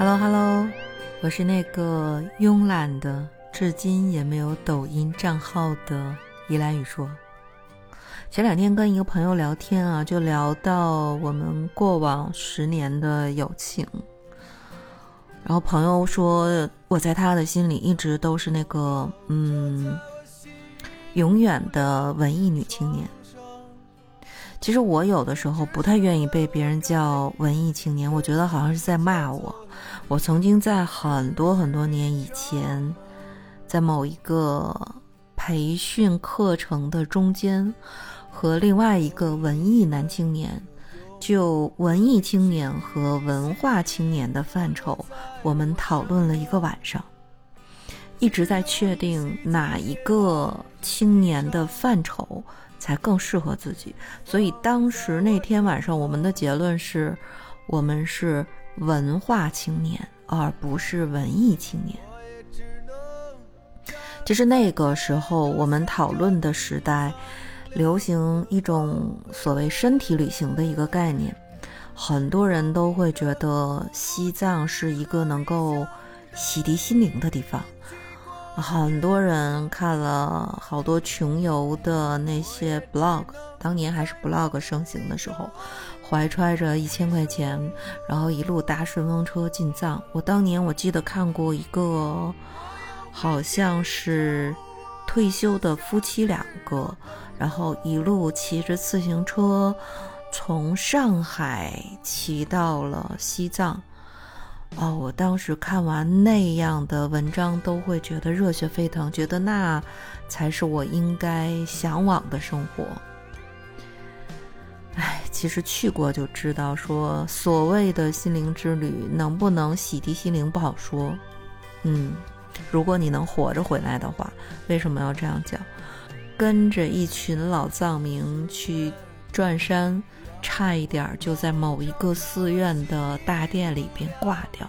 Hello Hello，我是那个慵懒的，至今也没有抖音账号的依兰雨说。前两天跟一个朋友聊天啊，就聊到我们过往十年的友情，然后朋友说我在他的心里一直都是那个嗯，永远的文艺女青年。其实我有的时候不太愿意被别人叫文艺青年，我觉得好像是在骂我。我曾经在很多很多年以前，在某一个培训课程的中间，和另外一个文艺男青年，就文艺青年和文化青年的范畴，我们讨论了一个晚上，一直在确定哪一个青年的范畴。才更适合自己，所以当时那天晚上，我们的结论是，我们是文化青年，而不是文艺青年。其实那个时候我们讨论的时代，流行一种所谓身体旅行的一个概念，很多人都会觉得西藏是一个能够洗涤心灵的地方。很多人看了好多穷游的那些 blog，当年还是 blog 盛行的时候，怀揣着一千块钱，然后一路搭顺风车进藏。我当年我记得看过一个，好像是退休的夫妻两个，然后一路骑着自行车从上海骑到了西藏。哦，我当时看完那样的文章，都会觉得热血沸腾，觉得那才是我应该向往的生活。哎，其实去过就知道，说所谓的心灵之旅能不能洗涤心灵不好说。嗯，如果你能活着回来的话，为什么要这样讲？跟着一群老藏民去转山。差一点就在某一个寺院的大殿里边挂掉。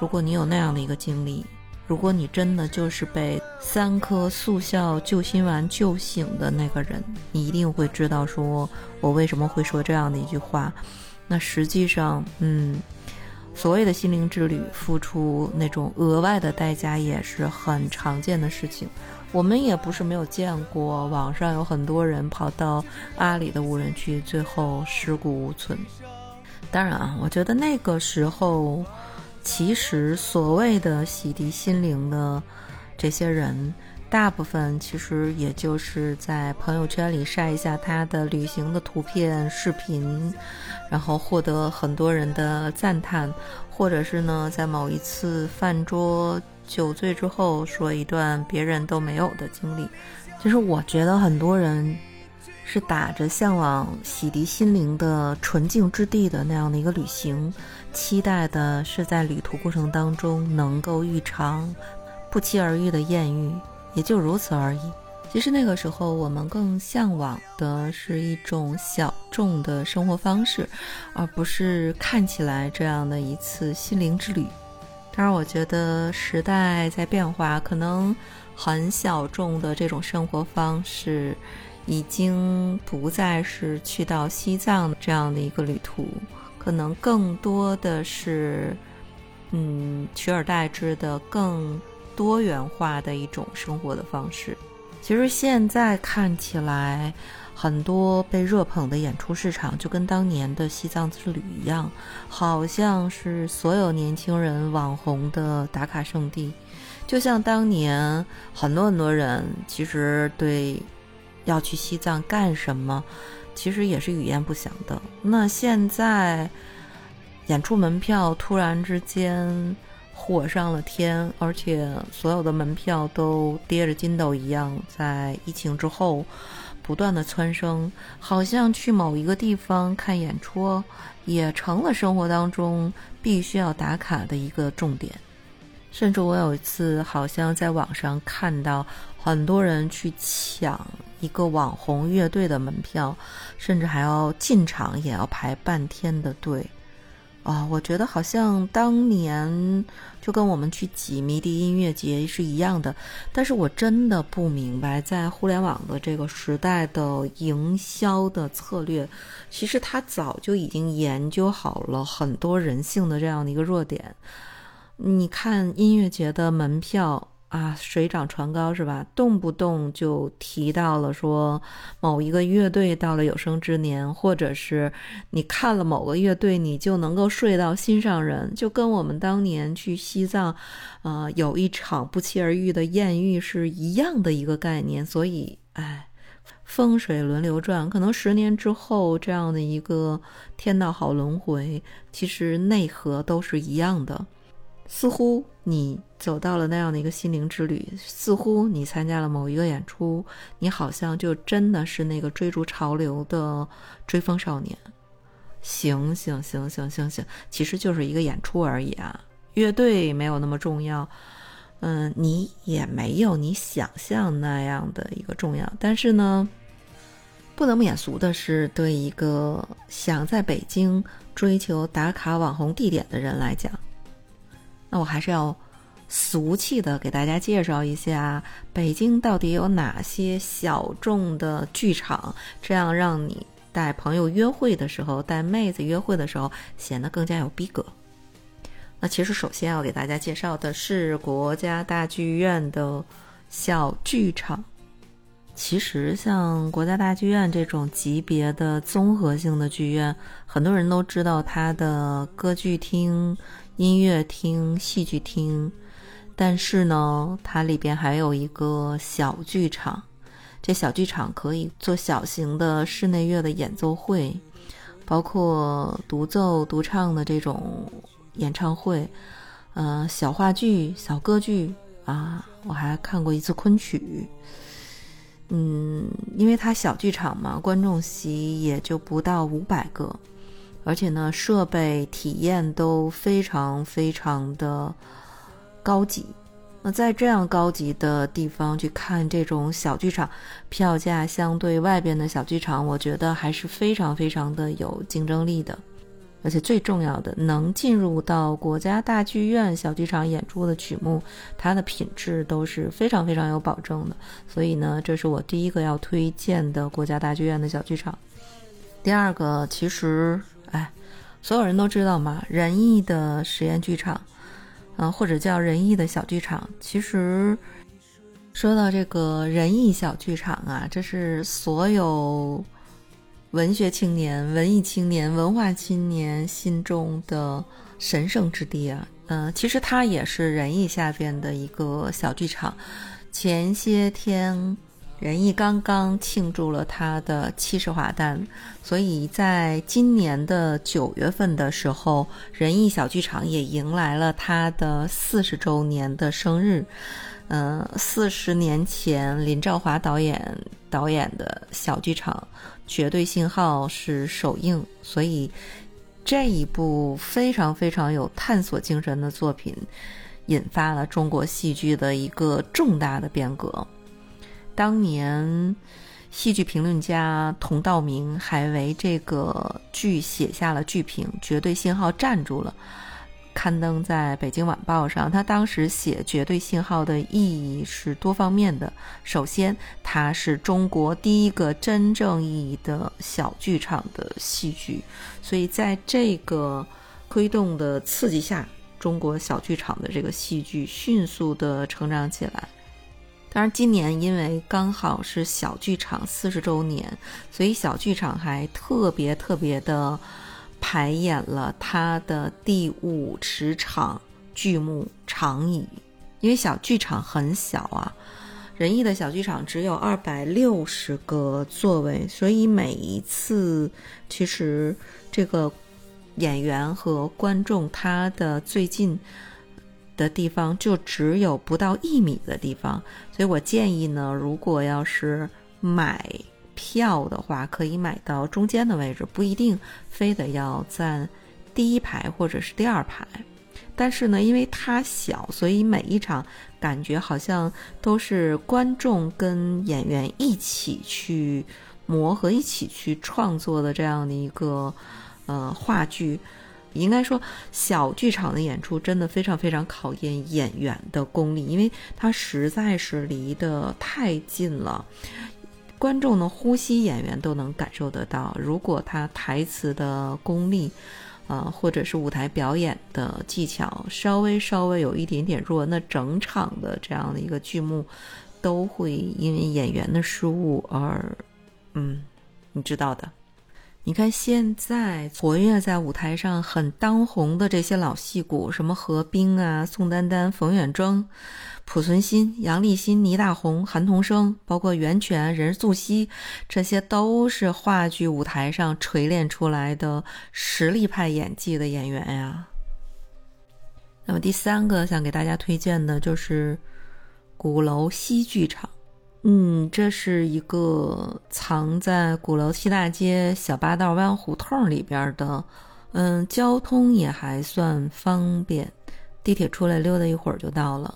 如果你有那样的一个经历，如果你真的就是被三颗速效救心丸救醒的那个人，你一定会知道，说我为什么会说这样的一句话。那实际上，嗯，所谓的心灵之旅，付出那种额外的代价也是很常见的事情。我们也不是没有见过，网上有很多人跑到阿里的无人区，最后尸骨无存。当然啊，我觉得那个时候，其实所谓的洗涤心灵的这些人，大部分其实也就是在朋友圈里晒一下他的旅行的图片、视频，然后获得很多人的赞叹，或者是呢，在某一次饭桌。酒醉之后说一段别人都没有的经历，就是我觉得很多人是打着向往洗涤心灵的纯净之地的那样的一个旅行，期待的是在旅途过程当中能够遇场不期而遇的艳遇，也就如此而已。其实那个时候我们更向往的是一种小众的生活方式，而不是看起来这样的一次心灵之旅。当然，我觉得时代在变化，可能很小众的这种生活方式，已经不再是去到西藏这样的一个旅途，可能更多的是，嗯，取而代之的更多元化的一种生活的方式。其实现在看起来。很多被热捧的演出市场，就跟当年的西藏之旅一样，好像是所有年轻人网红的打卡圣地。就像当年很多很多人其实对要去西藏干什么，其实也是语焉不详的。那现在演出门票突然之间火上了天，而且所有的门票都跌着筋斗一样，在疫情之后。不断的蹿升，好像去某一个地方看演出，也成了生活当中必须要打卡的一个重点。甚至我有一次，好像在网上看到很多人去抢一个网红乐队的门票，甚至还要进场也要排半天的队。啊，我觉得好像当年就跟我们去挤迷笛音乐节是一样的，但是我真的不明白，在互联网的这个时代的营销的策略，其实他早就已经研究好了很多人性的这样的一个弱点。你看音乐节的门票。啊，水涨船高是吧？动不动就提到了说某一个乐队到了有生之年，或者是你看了某个乐队，你就能够睡到心上人，就跟我们当年去西藏，呃，有一场不期而遇的艳遇是一样的一个概念。所以，哎，风水轮流转，可能十年之后这样的一个天道好轮回，其实内核都是一样的。似乎你走到了那样的一个心灵之旅，似乎你参加了某一个演出，你好像就真的是那个追逐潮流的追风少年。行行行行行行，其实就是一个演出而已啊，乐队没有那么重要，嗯，你也没有你想象那样的一个重要。但是呢，不能免俗的是，对一个想在北京追求打卡网红地点的人来讲。那我还是要俗气的给大家介绍一下北京到底有哪些小众的剧场，这样让你带朋友约会的时候、带妹子约会的时候显得更加有逼格。那其实首先要给大家介绍的是国家大剧院的小剧场。其实像国家大剧院这种级别的综合性的剧院，很多人都知道它的歌剧厅。音乐厅、戏剧厅，但是呢，它里边还有一个小剧场。这小剧场可以做小型的室内乐的演奏会，包括独奏、独唱的这种演唱会，呃，小话剧、小歌剧啊，我还看过一次昆曲。嗯，因为它小剧场嘛，观众席也就不到五百个。而且呢，设备体验都非常非常的高级。那在这样高级的地方去看这种小剧场，票价相对外边的小剧场，我觉得还是非常非常的有竞争力的。而且最重要的，能进入到国家大剧院小剧场演出的曲目，它的品质都是非常非常有保证的。所以呢，这是我第一个要推荐的国家大剧院的小剧场。第二个，其实。哎，所有人都知道嘛，仁义的实验剧场，嗯，或者叫仁义的小剧场。其实说到这个仁义小剧场啊，这是所有文学青年、文艺青年、文化青年心中的神圣之地啊。嗯，其实它也是仁义下边的一个小剧场。前些天。仁义刚刚庆祝了他的七十华诞，所以在今年的九月份的时候，仁义小剧场也迎来了他的四十周年的生日。嗯，四十年前林兆华导演导演的小剧场《绝对信号》是首映，所以这一部非常非常有探索精神的作品，引发了中国戏剧的一个重大的变革。当年，戏剧评论家佟道明还为这个剧写下了剧评，《绝对信号》站住了，刊登在北京晚报上。他当时写《绝对信号》的意义是多方面的。首先，它是中国第一个真正意义的小剧场的戏剧，所以在这个推动的刺激下，中国小剧场的这个戏剧迅速的成长起来。当然，今年因为刚好是小剧场四十周年，所以小剧场还特别特别的排演了它的第五十场剧目《长椅》。因为小剧场很小啊，仁义的小剧场只有二百六十个座位，所以每一次其实这个演员和观众他的最近。的地方就只有不到一米的地方，所以我建议呢，如果要是买票的话，可以买到中间的位置，不一定非得要站第一排或者是第二排。但是呢，因为它小，所以每一场感觉好像都是观众跟演员一起去磨合、一起去创作的这样的一个呃话剧。应该说，小剧场的演出真的非常非常考验演员的功力，因为它实在是离得太近了，观众的呼吸，演员都能感受得到。如果他台词的功力，啊，或者是舞台表演的技巧稍微稍微有一点点弱，那整场的这样的一个剧目都会因为演员的失误而，嗯，你知道的。你看现在活跃在舞台上很当红的这些老戏骨，什么何冰啊、宋丹丹、冯远征、濮存昕、杨立新、倪大红、韩童生，包括袁泉、任素汐，这些都是话剧舞台上锤炼出来的实力派演技的演员呀。那么第三个想给大家推荐的就是鼓楼西剧场。嗯，这是一个藏在鼓楼西大街小八道弯胡同里边的，嗯，交通也还算方便，地铁出来溜达一会儿就到了。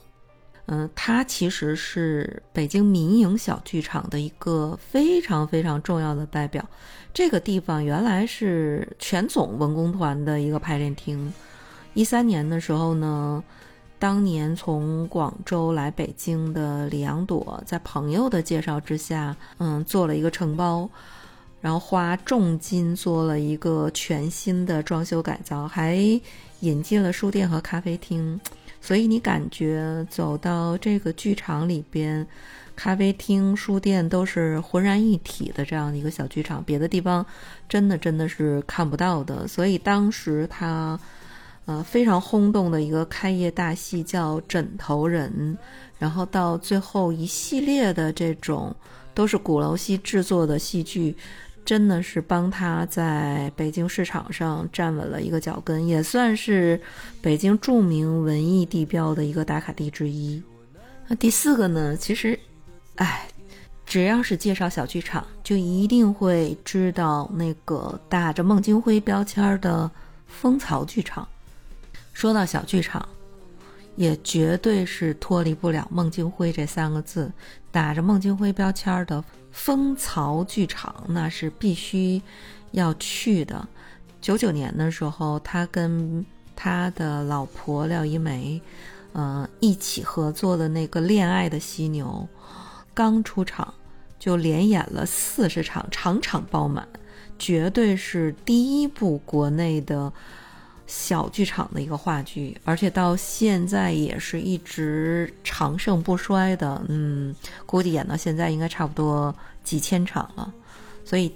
嗯，它其实是北京民营小剧场的一个非常非常重要的代表。这个地方原来是全总文工团的一个排练厅，一三年的时候呢。当年从广州来北京的李阳朵，在朋友的介绍之下，嗯，做了一个承包，然后花重金做了一个全新的装修改造，还引进了书店和咖啡厅。所以你感觉走到这个剧场里边，咖啡厅、书店都是浑然一体的这样的一个小剧场，别的地方真的真的是看不到的。所以当时他。呃，非常轰动的一个开业大戏叫《枕头人》，然后到最后一系列的这种都是鼓楼西制作的戏剧，真的是帮他在北京市场上站稳了一个脚跟，也算是北京著名文艺地标的一个打卡地之一。那第四个呢？其实，哎，只要是介绍小剧场，就一定会知道那个打着孟京辉标签的蜂巢剧场。说到小剧场，也绝对是脱离不了孟京辉这三个字。打着孟京辉标签的蜂巢剧场，那是必须要去的。九九年的时候，他跟他的老婆廖一梅，呃，一起合作的那个《恋爱的犀牛》，刚出场就连演了四十场，场场爆满，绝对是第一部国内的。小剧场的一个话剧，而且到现在也是一直长盛不衰的。嗯，估计演到现在应该差不多几千场了。所以，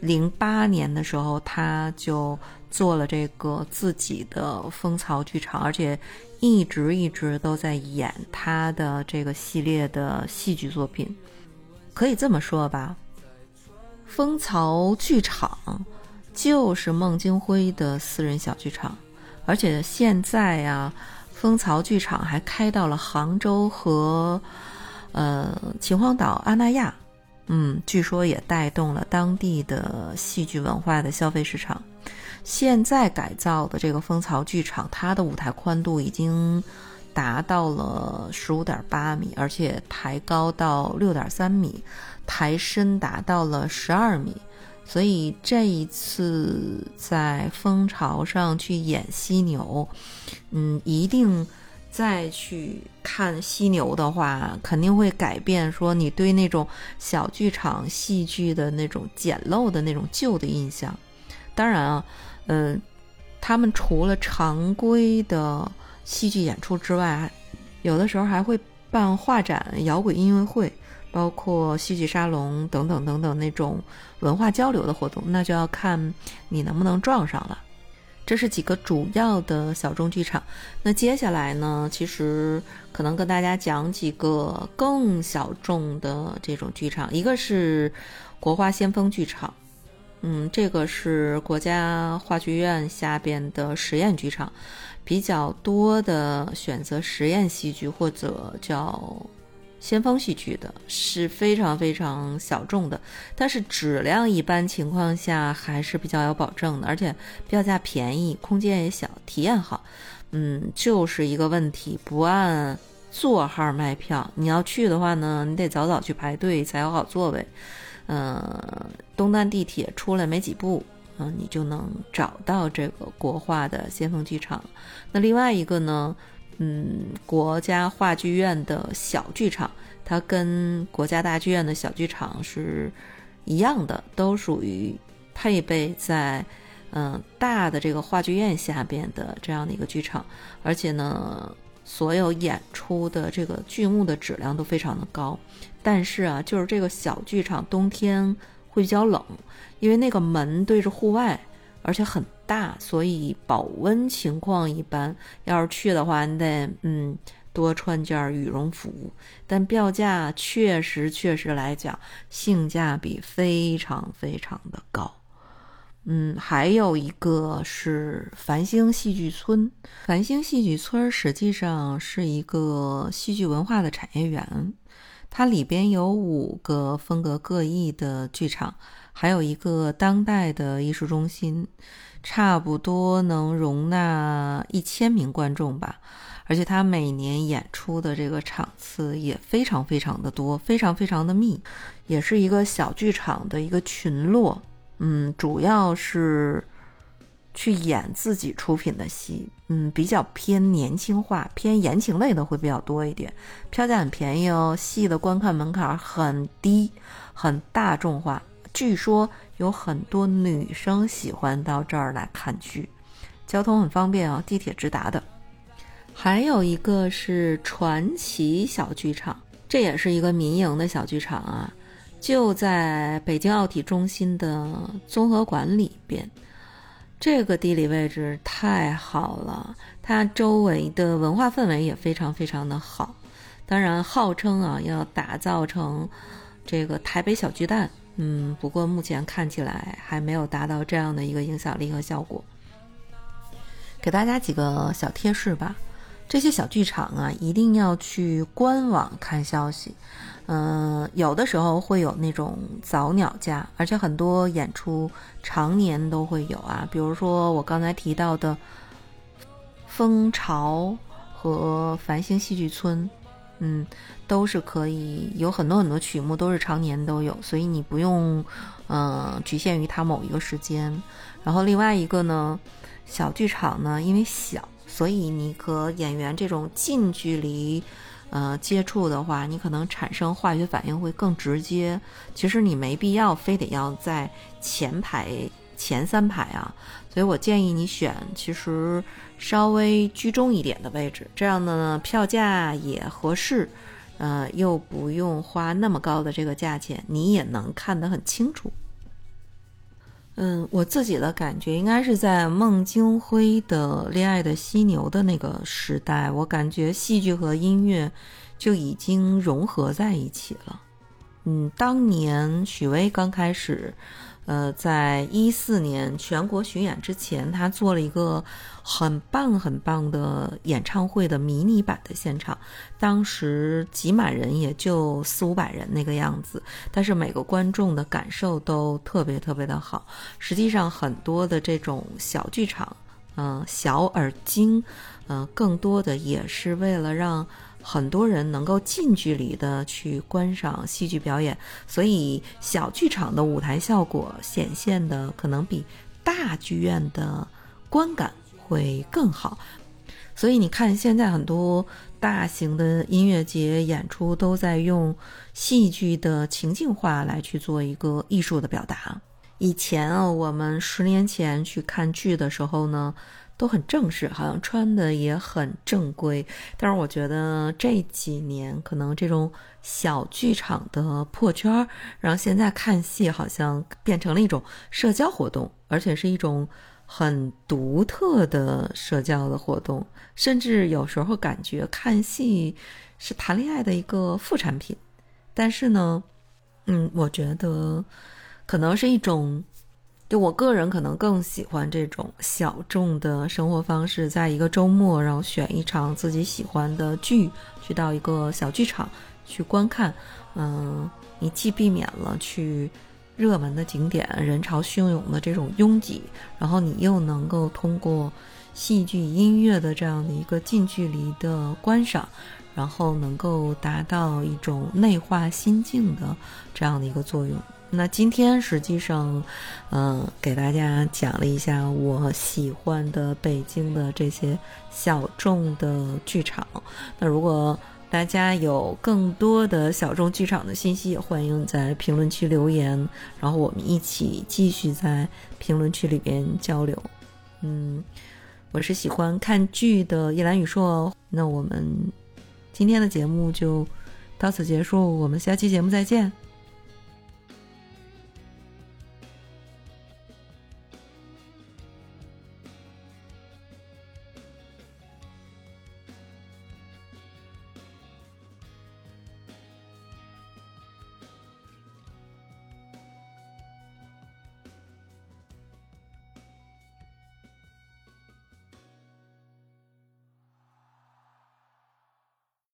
零八年的时候他就做了这个自己的蜂巢剧场，而且一直一直都在演他的这个系列的戏剧作品。可以这么说吧，蜂巢剧场。就是孟京辉的私人小剧场，而且现在呀，蜂巢剧场还开到了杭州和呃秦皇岛阿那亚，嗯，据说也带动了当地的戏剧文化的消费市场。现在改造的这个蜂巢剧场，它的舞台宽度已经达到了十五点八米，而且抬高到六点三米，抬深达到了十二米。所以这一次在蜂巢上去演犀牛，嗯，一定再去看犀牛的话，肯定会改变说你对那种小剧场戏剧的那种简陋的那种旧的印象。当然啊，嗯，他们除了常规的戏剧演出之外，有的时候还会办画展、摇滚音乐会。包括戏剧沙龙等等等等那种文化交流的活动，那就要看你能不能撞上了。这是几个主要的小众剧场。那接下来呢，其实可能跟大家讲几个更小众的这种剧场。一个是国画先锋剧场，嗯，这个是国家话剧院下边的实验剧场，比较多的选择实验戏剧或者叫。先锋戏剧的是非常非常小众的，但是质量一般情况下还是比较有保证的，而且票价便宜，空间也小，体验好。嗯，就是一个问题，不按座号卖票。你要去的话呢，你得早早去排队才有好座位。嗯，东单地铁出来没几步，嗯，你就能找到这个国画的先锋剧场。那另外一个呢？嗯，国家话剧院的小剧场，它跟国家大剧院的小剧场是一样的，都属于配备在嗯，大的这个话剧院下边的这样的一个剧场，而且呢，所有演出的这个剧目的质量都非常的高。但是啊，就是这个小剧场冬天会比较冷，因为那个门对着户外，而且很大，所以保温情况一般。要是去的话，你得嗯多穿件羽绒服。但票价确实确实来讲，性价比非常非常的高。嗯，还有一个是繁星戏剧村。繁星戏剧村实际上是一个戏剧文化的产业园，它里边有五个风格各异的剧场，还有一个当代的艺术中心，差不多能容纳一千名观众吧。而且它每年演出的这个场次也非常非常的多，非常非常的密，也是一个小剧场的一个群落。嗯，主要是去演自己出品的戏，嗯，比较偏年轻化、偏言情类的会比较多一点。票价很便宜哦，戏的观看门槛很低，很大众化。据说有很多女生喜欢到这儿来看剧，交通很方便啊，地铁直达的。还有一个是传奇小剧场，这也是一个民营的小剧场啊。就在北京奥体中心的综合馆里边，这个地理位置太好了，它周围的文化氛围也非常非常的好。当然，号称啊要打造成这个台北小巨蛋，嗯，不过目前看起来还没有达到这样的一个影响力和效果。给大家几个小贴士吧，这些小剧场啊，一定要去官网看消息。嗯，有的时候会有那种早鸟价，而且很多演出常年都会有啊。比如说我刚才提到的蜂巢和繁星戏剧村，嗯，都是可以有很多很多曲目都是常年都有，所以你不用嗯局限于它某一个时间。然后另外一个呢，小剧场呢，因为小，所以你和演员这种近距离。呃，接触的话，你可能产生化学反应会更直接。其实你没必要非得要在前排前三排啊，所以我建议你选其实稍微居中一点的位置，这样呢票价也合适，呃，又不用花那么高的这个价钱，你也能看得很清楚。嗯，我自己的感觉应该是在孟京辉的《恋爱的犀牛》的那个时代，我感觉戏剧和音乐就已经融合在一起了。嗯，当年许巍刚开始。呃，在一四年全国巡演之前，他做了一个很棒很棒的演唱会的迷你版的现场，当时挤满人也就四五百人那个样子，但是每个观众的感受都特别特别的好。实际上，很多的这种小剧场，嗯，小而精，嗯，更多的也是为了让。很多人能够近距离的去观赏戏剧表演，所以小剧场的舞台效果显现的可能比大剧院的观感会更好。所以你看，现在很多大型的音乐节演出都在用戏剧的情境化来去做一个艺术的表达。以前啊，我们十年前去看剧的时候呢。都很正式，好像穿的也很正规。但是我觉得这几年可能这种小剧场的破圈，让现在看戏好像变成了一种社交活动，而且是一种很独特的社交的活动。甚至有时候感觉看戏是谈恋爱的一个副产品。但是呢，嗯，我觉得可能是一种。就我个人可能更喜欢这种小众的生活方式，在一个周末，然后选一场自己喜欢的剧，去到一个小剧场去观看。嗯，你既避免了去热门的景点人潮汹涌的这种拥挤，然后你又能够通过戏剧音乐的这样的一个近距离的观赏，然后能够达到一种内化心境的这样的一个作用。那今天实际上，嗯，给大家讲了一下我喜欢的北京的这些小众的剧场。那如果大家有更多的小众剧场的信息，也欢迎在评论区留言，然后我们一起继续在评论区里边交流。嗯，我是喜欢看剧的叶兰宇硕，那我们今天的节目就到此结束，我们下期节目再见。